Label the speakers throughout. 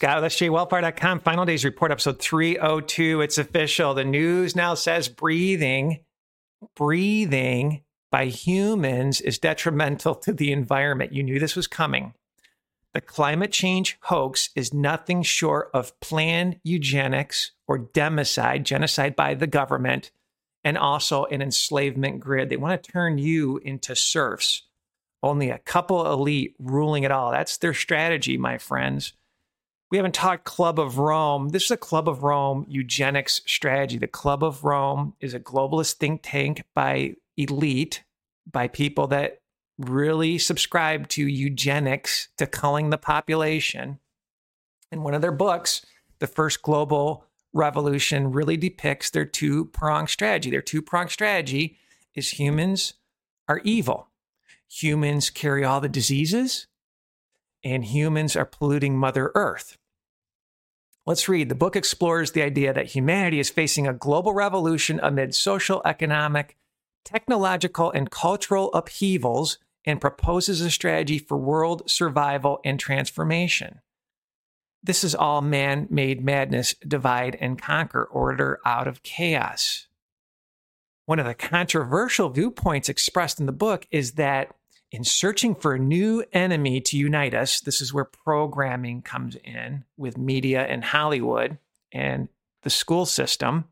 Speaker 1: Scott with SJWellfire.com. Final Days Report, episode 302. It's official. The news now says breathing, breathing by humans is detrimental to the environment. You knew this was coming. The climate change hoax is nothing short of planned eugenics or democide, genocide by the government, and also an enslavement grid. They want to turn you into serfs. Only a couple elite ruling it all. That's their strategy, my friends. We haven't talked Club of Rome. This is a Club of Rome eugenics strategy. The Club of Rome is a globalist think tank by elite, by people that really subscribe to eugenics, to culling the population. In one of their books, The First Global Revolution really depicts their two pronged strategy. Their two pronged strategy is humans are evil. Humans carry all the diseases, and humans are polluting Mother Earth. Let's read. The book explores the idea that humanity is facing a global revolution amid social, economic, technological, and cultural upheavals and proposes a strategy for world survival and transformation. This is all man made madness, divide and conquer, order out of chaos. One of the controversial viewpoints expressed in the book is that in searching for a new enemy to unite us, this is where programming comes in with media and Hollywood and the school system.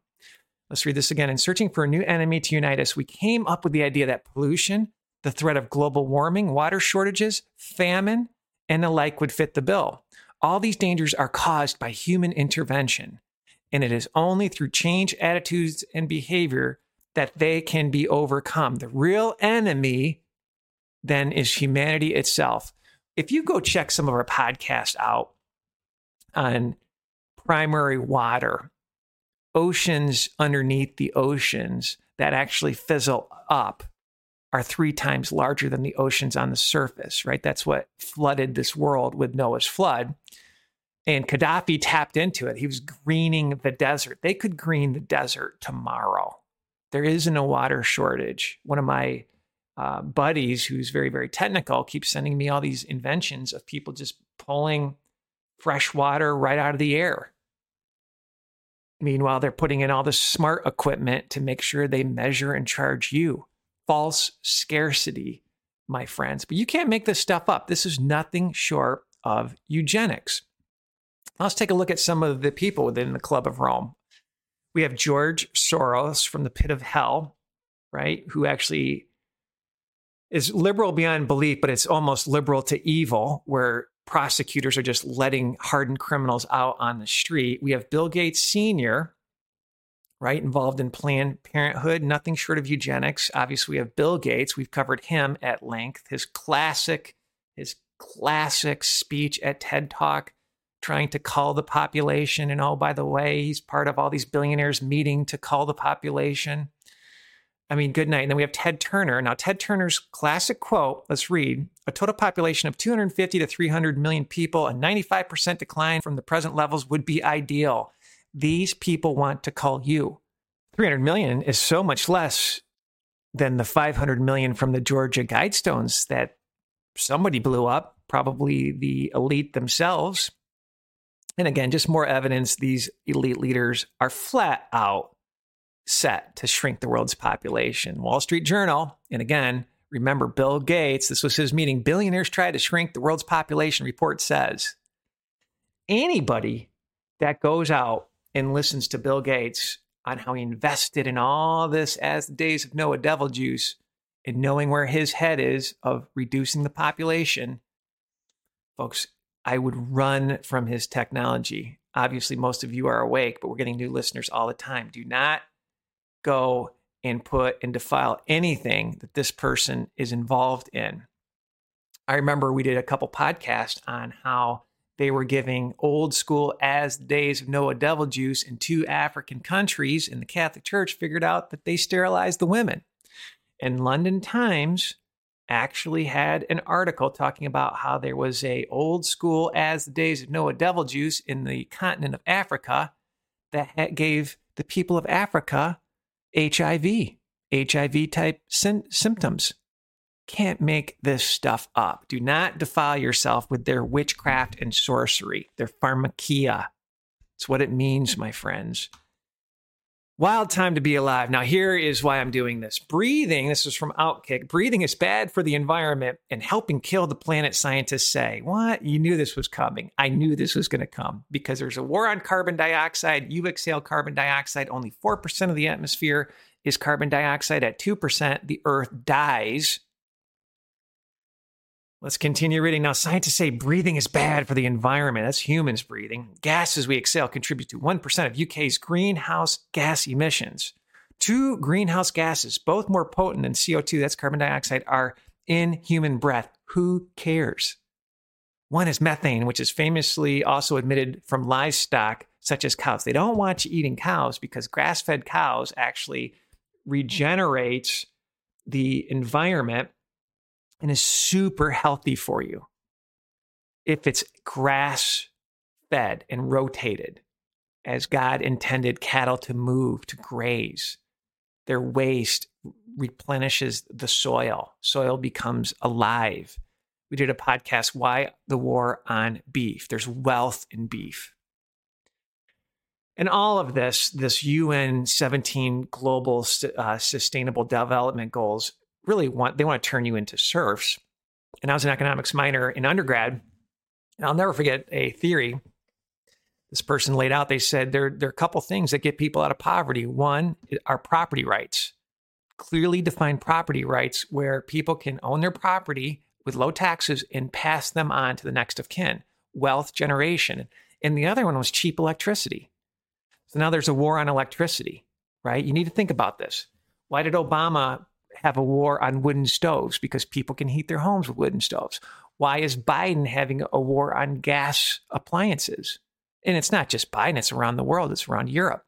Speaker 1: Let's read this again. In searching for a new enemy to unite us, we came up with the idea that pollution, the threat of global warming, water shortages, famine, and the like would fit the bill. All these dangers are caused by human intervention, and it is only through change attitudes and behavior that they can be overcome. The real enemy then is humanity itself. If you go check some of our podcasts out on primary water, oceans underneath the oceans that actually fizzle up are three times larger than the oceans on the surface, right? That's what flooded this world with Noah's flood. And Gaddafi tapped into it. He was greening the desert. They could green the desert tomorrow. There isn't a water shortage. One of my uh, buddies who's very, very technical keeps sending me all these inventions of people just pulling fresh water right out of the air. Meanwhile, they're putting in all this smart equipment to make sure they measure and charge you. False scarcity, my friends. But you can't make this stuff up. This is nothing short of eugenics. Let's take a look at some of the people within the Club of Rome. We have George Soros from the pit of hell, right? Who actually is liberal beyond belief, but it's almost liberal to evil, where prosecutors are just letting hardened criminals out on the street. We have Bill Gates Sr., right, involved in Planned Parenthood, nothing short of eugenics. Obviously, we have Bill Gates. We've covered him at length. His classic, his classic speech at TED Talk, trying to call the population. And oh, by the way, he's part of all these billionaires meeting to call the population. I mean, good night. And then we have Ted Turner. Now, Ted Turner's classic quote, let's read a total population of 250 to 300 million people, a 95% decline from the present levels would be ideal. These people want to call you. 300 million is so much less than the 500 million from the Georgia Guidestones that somebody blew up, probably the elite themselves. And again, just more evidence these elite leaders are flat out set to shrink the world's population. Wall Street Journal, and again, remember Bill Gates, this was his meeting. Billionaires try to shrink the world's population, report says. Anybody that goes out and listens to Bill Gates on how he invested in all this as the days of Noah devil juice and knowing where his head is of reducing the population, folks, I would run from his technology. Obviously, most of you are awake, but we're getting new listeners all the time. Do not go and put and defile anything that this person is involved in. I remember we did a couple podcasts on how they were giving old school as the days of Noah devil juice in two African countries, and the Catholic Church figured out that they sterilized the women. And London Times actually had an article talking about how there was a old school as the days of Noah devil juice in the continent of Africa that gave the people of Africa HIV, HIV type symptoms. Can't make this stuff up. Do not defile yourself with their witchcraft and sorcery, their pharmakia. It's what it means, my friends. Wild time to be alive. Now, here is why I'm doing this. Breathing, this is from Outkick. Breathing is bad for the environment and helping kill the planet, scientists say. What? You knew this was coming. I knew this was going to come because there's a war on carbon dioxide. You exhale carbon dioxide. Only 4% of the atmosphere is carbon dioxide. At 2%, the earth dies Let's continue reading. Now, scientists say breathing is bad for the environment. That's humans breathing. Gases we exhale contribute to 1% of UK's greenhouse gas emissions. Two greenhouse gases, both more potent than CO2, that's carbon dioxide, are in human breath. Who cares? One is methane, which is famously also emitted from livestock such as cows. They don't want you eating cows because grass fed cows actually regenerates the environment and is super healthy for you if it's grass fed and rotated as God intended cattle to move, to graze. Their waste replenishes the soil, soil becomes alive. We did a podcast, Why the War on Beef? There's wealth in beef. And all of this, this UN 17 global uh, sustainable development goals really want they want to turn you into serfs. And I was an economics minor in undergrad, and I'll never forget a theory this person laid out. They said there, there are a couple things that get people out of poverty. One are property rights, clearly defined property rights where people can own their property with low taxes and pass them on to the next of kin, wealth generation. And the other one was cheap electricity. So now there's a war on electricity, right? You need to think about this. Why did Obama have a war on wooden stoves because people can heat their homes with wooden stoves? Why is Biden having a war on gas appliances? And it's not just Biden, it's around the world, it's around Europe.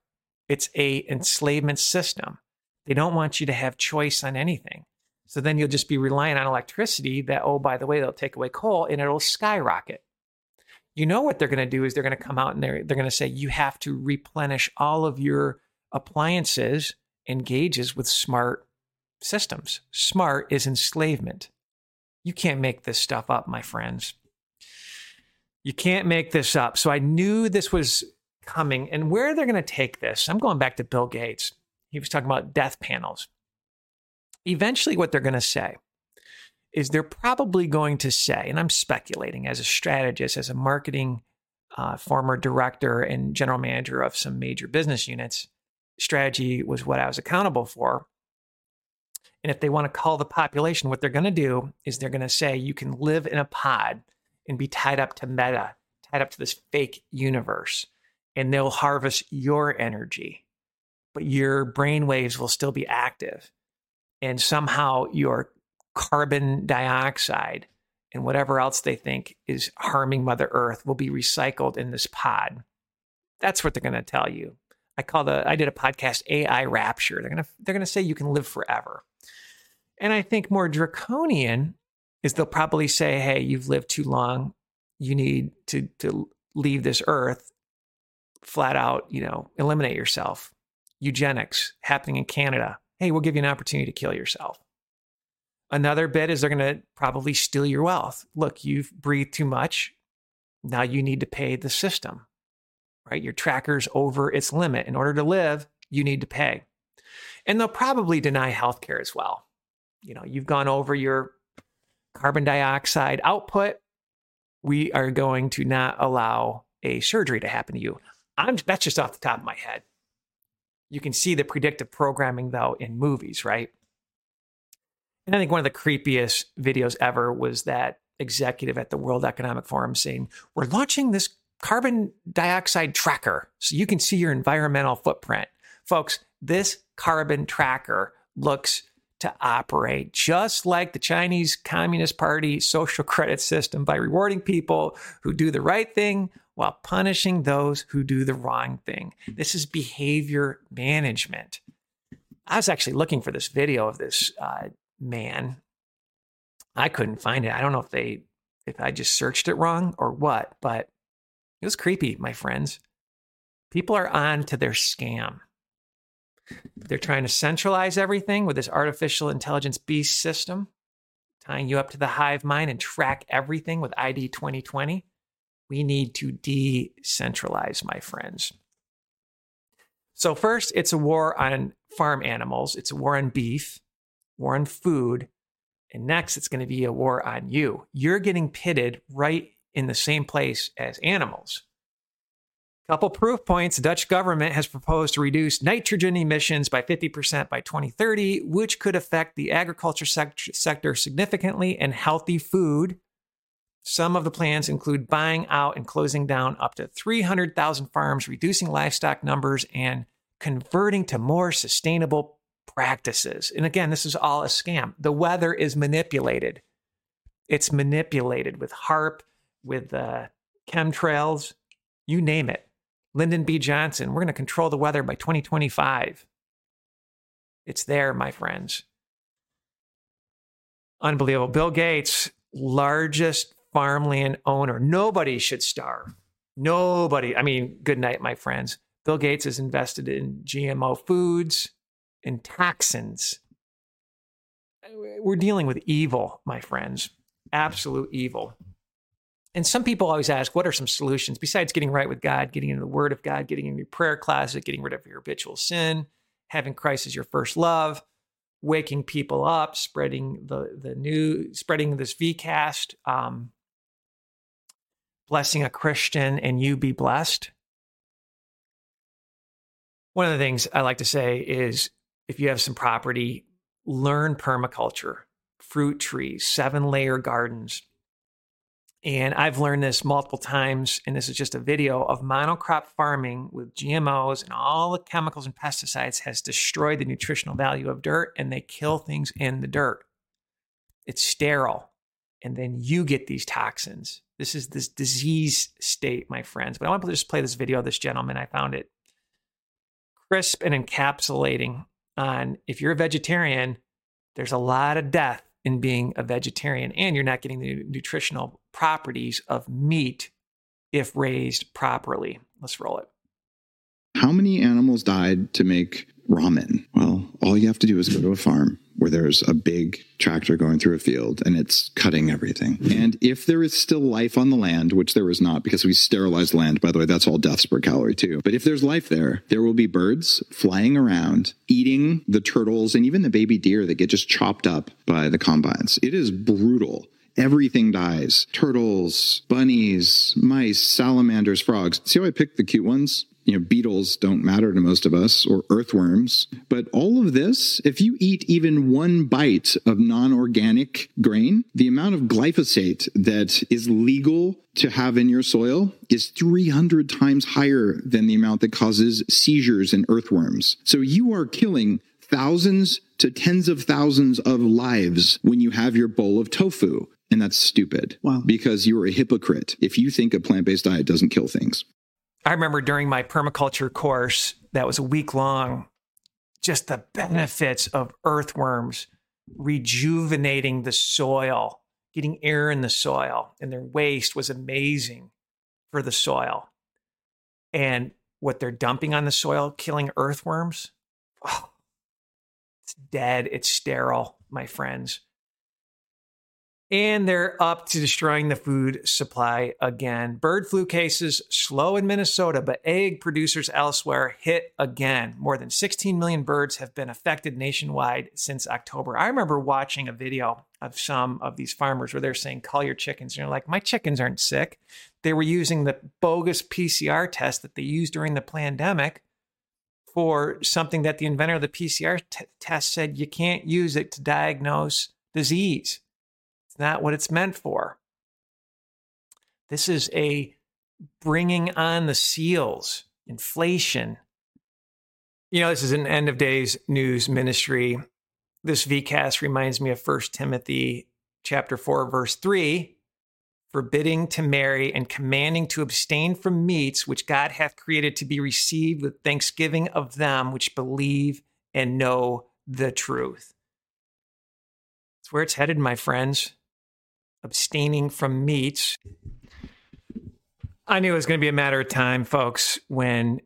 Speaker 1: It's a enslavement system. They don't want you to have choice on anything. So then you'll just be relying on electricity that, oh, by the way, they'll take away coal and it'll skyrocket. You know what they're going to do is they're going to come out and they're, they're going to say you have to replenish all of your appliances and gauges with smart systems. Smart is enslavement. You can't make this stuff up, my friends. You can't make this up. So I knew this was coming. And where they're going to take this, I'm going back to Bill Gates. He was talking about death panels. Eventually, what they're going to say is they're probably going to say, and I'm speculating as a strategist, as a marketing uh, former director and general manager of some major business units, strategy was what I was accountable for. And if they want to call the population, what they're going to do is they're going to say you can live in a pod and be tied up to meta, tied up to this fake universe, and they'll harvest your energy, but your brain waves will still be active. And somehow your carbon dioxide and whatever else they think is harming Mother Earth will be recycled in this pod. That's what they're going to tell you. I call the I did a podcast AI rapture. They're to they're to say you can live forever. And I think more draconian is they'll probably say, hey, you've lived too long. You need to, to leave this earth flat out, you know, eliminate yourself. Eugenics happening in Canada. Hey, we'll give you an opportunity to kill yourself. Another bit is they're going to probably steal your wealth. Look, you've breathed too much. Now you need to pay the system, right? Your tracker's over its limit. In order to live, you need to pay. And they'll probably deny healthcare as well you know, you've gone over your carbon dioxide output. We are going to not allow a surgery to happen to you. I'm, that's just off the top of my head. You can see the predictive programming though in movies, right? And I think one of the creepiest videos ever was that executive at the World Economic Forum saying, We're launching this carbon dioxide tracker so you can see your environmental footprint. Folks, this carbon tracker looks to operate just like the Chinese Communist Party social credit system by rewarding people who do the right thing while punishing those who do the wrong thing. This is behavior management. I was actually looking for this video of this uh, man. I couldn't find it. I don't know if they, if I just searched it wrong or what, but it was creepy, my friends. People are on to their scam. They're trying to centralize everything with this artificial intelligence beast system. tying you up to the hive mind and track everything with ID 2020. We need to decentralize, my friends. So, first, it's a war on farm animals, it's a war on beef, war on food. And next, it's going to be a war on you. You're getting pitted right in the same place as animals. Couple proof points Dutch government has proposed to reduce nitrogen emissions by 50% by 2030, which could affect the agriculture sector significantly and healthy food. Some of the plans include buying out and closing down up to 300,000 farms, reducing livestock numbers, and converting to more sustainable practices. And again, this is all a scam. The weather is manipulated. It's manipulated with HAARP, with uh, chemtrails, you name it. Lyndon B. Johnson, we're going to control the weather by 2025. It's there, my friends. Unbelievable. Bill Gates, largest farmland owner. Nobody should starve. Nobody. I mean, good night, my friends. Bill Gates is invested in GMO foods and toxins. We're dealing with evil, my friends. Absolute evil. And some people always ask, what are some solutions besides getting right with God, getting into the Word of God, getting in your prayer closet, getting rid of your habitual sin, having Christ as your first love, waking people up, spreading the the new, spreading this VCast, um, blessing a Christian, and you be blessed. One of the things I like to say is, if you have some property, learn permaculture, fruit trees, seven layer gardens and I've learned this multiple times, and this is just a video of monocrop farming with GMOs and all the chemicals and pesticides has destroyed the nutritional value of dirt and they kill things in the dirt. It's sterile. And then you get these toxins. This is this disease state, my friends. But I want to just play this video of this gentleman. I found it crisp and encapsulating on if you're a vegetarian, there's a lot of death in being a vegetarian, and you're not getting the nutritional properties of meat if raised properly. Let's roll it.
Speaker 2: How many animals died to make ramen? Well, all you have to do is go to a farm where there's a big tractor going through a field and it's cutting everything. And if there is still life on the land, which there is not because we sterilized land, by the way, that's all deaths per calorie too. But if there's life there, there will be birds flying around, eating the turtles and even the baby deer that get just chopped up by the combines. It is brutal everything dies turtles, bunnies, mice, salamanders, frogs. See how I picked the cute ones? you know, beetles don't matter to most of us or earthworms. But all of this, if you eat even one bite of non organic grain, the amount of glyphosate that is legal to have in your soil is 300 times higher than the amount that causes seizures in earthworms. So you are killing thousands to tens of thousands of lives when you have your bowl of tofu. And that's stupid. Wow. Because you're a hypocrite if you think a plant based diet doesn't kill things.
Speaker 1: I remember during my permaculture course that was a week long, just the benefits of earthworms rejuvenating the soil, getting air in the soil, and their waste was amazing for the soil. And what they're dumping on the soil, killing earthworms, oh, it's dead, it's sterile, my friends and they're up to destroying the food supply again. Bird flu cases slow in Minnesota, but egg producers elsewhere hit again. More than 16 million birds have been affected nationwide since October. I remember watching a video of some of these farmers where they're saying, call your chickens. And you're like, my chickens aren't sick. They were using the bogus PCR test that they used during the pandemic for something that the inventor of the PCR t- test said you can't use it to diagnose disease not what it's meant for. This is a bringing on the seals, inflation. You know, this is an end of days news ministry. This VCast reminds me of 1 Timothy chapter 4 verse 3, forbidding to marry and commanding to abstain from meats which God hath created to be received with thanksgiving of them which believe and know the truth. It's where it's headed, my friends abstaining from meats. I knew it was going to be a matter of time, folks, when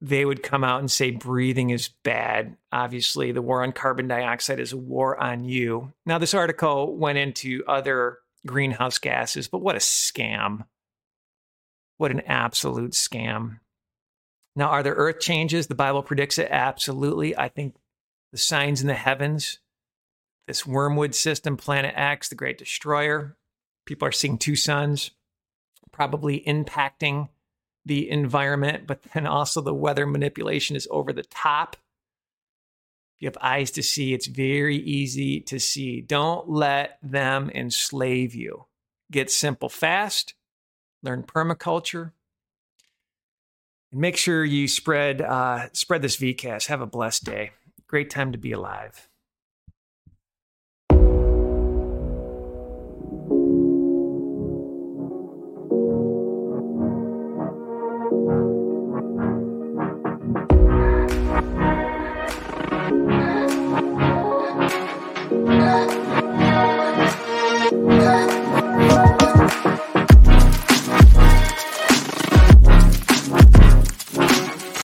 Speaker 1: they would come out and say breathing is bad. Obviously, the war on carbon dioxide is a war on you. Now, this article went into other greenhouse gases, but what a scam. What an absolute scam. Now, are there earth changes? The Bible predicts it. Absolutely. I think the signs in the heavens, this wormwood system, Planet X, the Great Destroyer, people are seeing two suns, probably impacting the environment, but then also the weather manipulation is over the top. If you have eyes to see, it's very easy to see. Don't let them enslave you. Get simple fast, learn permaculture, and make sure you spread uh, spread this VCast. Have a blessed day. Great time to be alive.